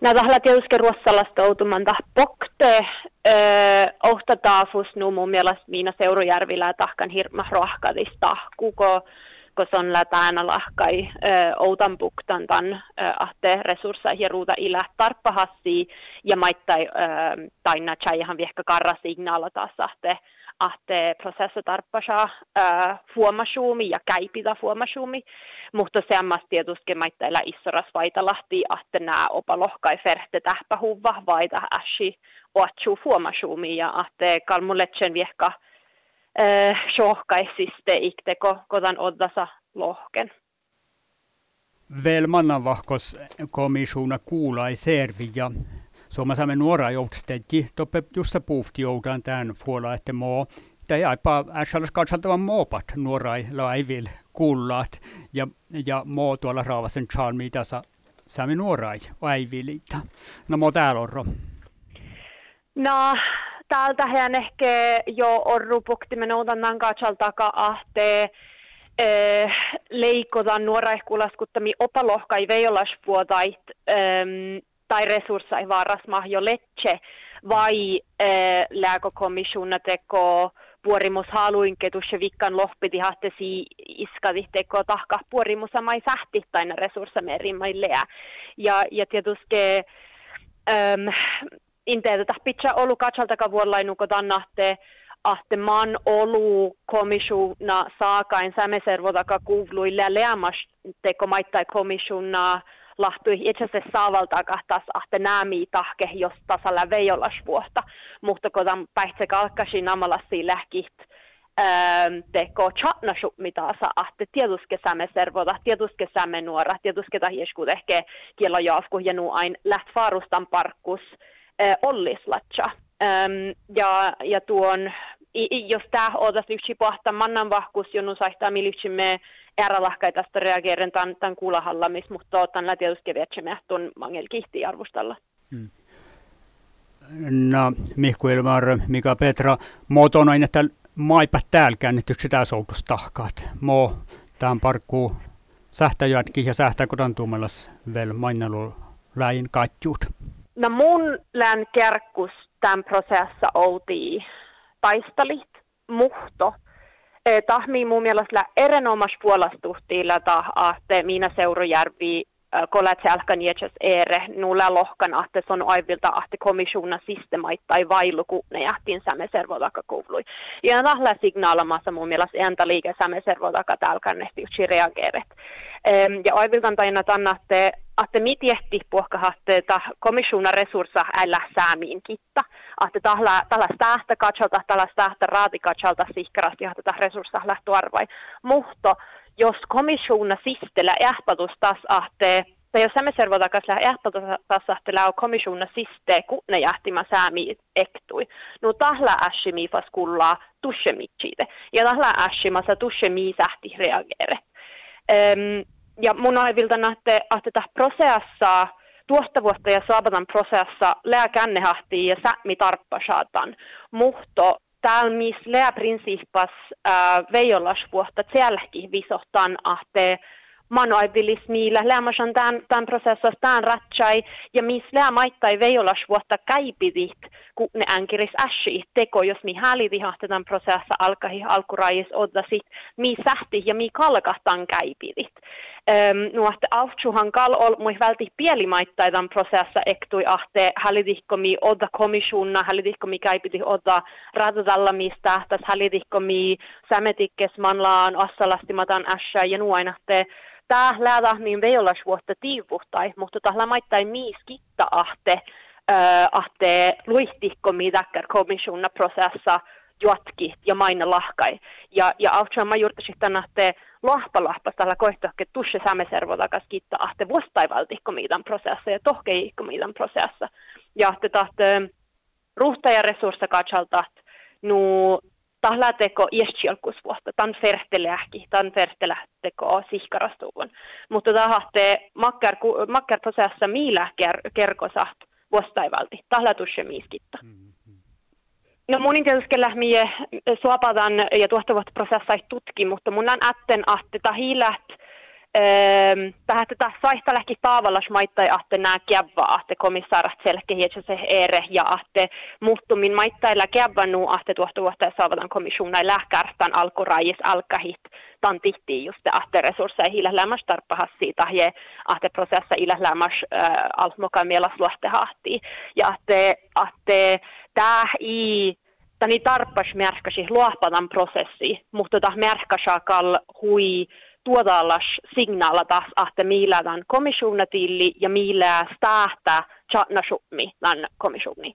Nähdään tietysti ruotsalaista outumanta. Pokte, ohta taafus nu mun mielestä Miina Seurujärvillä tahkan hirma rohkadista, kuko kun lätään lahkai outan puktan tan ahte resursseja ja ruuta ilä tarppahassi ja maittai taina chaihan viehkä karra signaala taas ahte ahte prosessa tarppasa fuomasuumi ja käipitä fuomasuumi, mutta se ammas tietysti maitteilla issoras vaitalahti ahte nää opalohkai ferte tähpähuvva vaita äsi oatsu fuomasuumi ja ahte kalmuletsen viehkä sohkaisiste ikteko kodan oddasa lohken. Väl mannanvahkos komissuna kuulai servi ja Suomessa nuora joutstetti, toppe just puhti joudan tämän puolella, että moo, tai aipa ässäläs katsaltavan moopat nuorai laivil kuullaat ja, ja moo tuolla raavasen chalmi tässä saamme nuorai aivilita. No moo täällä on No, täältä hän ehkä jo orru puktimen outannan katsaltaka ahtee eh, leikotaan nuoraihkulaskuttami opalohkai veijolaspuotait. Ähm, tai resurssai vaarasma jo letse vai äh, lääkokomissuna teko puorimus haluinke tuossa vikkan lohpiti hahtesi iskati teko tahka puorimus mai sähti tai resurssameri mai lää. Ja, ja tietysti ähm, inteetä pitää ollut katsaltaka vuollainu, kun tänne ahte man olu komissuna saakain sämeservodaka kuvluille leamas teko maittai komissuna lahtui itse asiassa saavalta kahtas ahte näämi tahke, jos tasalla veijolas vuotta, mutta kun tämän päihse kalkkasi namalasi lähkit, ähm, teko chatnasu mitä saa ahte tietysti sämme servoda, tietysti sämme nuora, tietysti tahieskut ehkä kielo jaafku ja nu ain läht faarustan parkkus äh, ollislatsa. Ähm, ja, ja tuon, jos tämä otas yksi pohta mannan vahkus, jonun saihtaa me äralahkai tästä reageeren tämän, tämän kuulahallamis, mutta tämän tietysti vietsemme tuon mangel kihti arvostalla. Hmm. No, Mihku Ilmar, Mika Petra, muoto on että maipa täällä käännetyksi sitä soutustahkaat. Mo tämän parkkuu sähtäjätkin ja sähtäkodan tuumelas vielä mainnelu läin katjuut. No mun län kerkkus tämän prosessa outii taistalit, muhto, tahmi mun mielestä erinomas puolastuhtiilla ahte Miina Seurujärvi kolat alkan jätsäs ere nulla lohkan ahte son aivilta ahte komissuna systemaittai vailuku ne jahtin säme servodaka kuvlui. Ja tahla signaalamassa mun mielestä entä liike säme servodaka talkan nehti reageeret. Ja aiviltan taina tannatte ahte mitjehti puhkahahteita komissuna resurssa ällä säämiin kitta. Ahte tahla, tahla stähtä katsalta, tahla stähtä raati katsalta sihkarasti, ahte tah resurssa lähtu arvai. Muhto, jos komissuna sistellä ehpatus taas ahte, tai jos me servotakas lähe ehpatus taas läo komissuna siste, kun ne jähtimä säämi ektui. No tahla äsimi fas kullaa tushemitsiite. Ja tahla äsimassa tushemi sähti reagere. Um, ja mun aiviltana, että, että prosessa tuottavuutta ja saabatan prosessa lää kännehahtii ja sämi tarppasatan. Mutta täällä missä lää prinsiippas äh, veijolasvuotta tselläkin visohtan ahte manoivilismiillä. Lämmäsän tämän, tämän prosessissa tämän ratsai ja missä lää maittai veijolasvuotta käipidit, kun ne änkiris äsi teko, jos mi häälivihahti tämän prosessa alkahi alkurajis odda sit, mi sähti ja mi kalkahtan käipidit. Um, nuohte auhtsuhan kal ol mui välti pielimaittai tämän prosessa ektui ahte. Hälidihkomi odda komissionna, hälidihkomi käipiti odda radatalla täs hälidihkomi sämetikkes manlaan assalastimatan ässä ja nuainahte tää läätä niin veiolas vuotta tiivuhtai, mutta tahla maittai miis kitta ahte, äh, ahte luihtikkomi täkkär komissionna prosessa juotki ja maina lahkai. Ja, ja auhtsuhan mä juurtasin ahte lahpalahpas tällä koehtohke tusse sämeservo takas kitta ahte vuostaivaltihko miitan prosessa ja tohkeihko miitan prosessa. Ja ahte tahte ruhta ja resurssa katsalta nu tahlateko iestialkusvuosta, tan fertelähki, tan fertelähteko sihkarastuvun. Mutta tahte makkar, makkar miillä ker, kerkosaht vuostaivalti, tahlatusse miiskitta. Mm. No munin tietysti mie suopadan ja tuottavat prosessait tutki, mutta mun on atten ahte Tähän tätä saihtalehki taavallas maittai ahte nää kiavva ahte komissaarat selkehietsä se ere ja ahte muuttumin maittailla kiavvannu ahte tuohta vuotta saavataan komissiona lähkärtän alkurajis alkahit tan tihti just ahte resursseja hilälämäs tarppahas siitä ja ahte prosessa ilälämäs äh, almoka mielas luohtehahti ja ahte, ahte tää i tani tarppas märkäsi luohpadan prosessi, mutta tämä märkäsakal hui tuodallas signaala taas, että millä tämän komissionatilli ja millä stähtä chatnasummi tämän komissioni.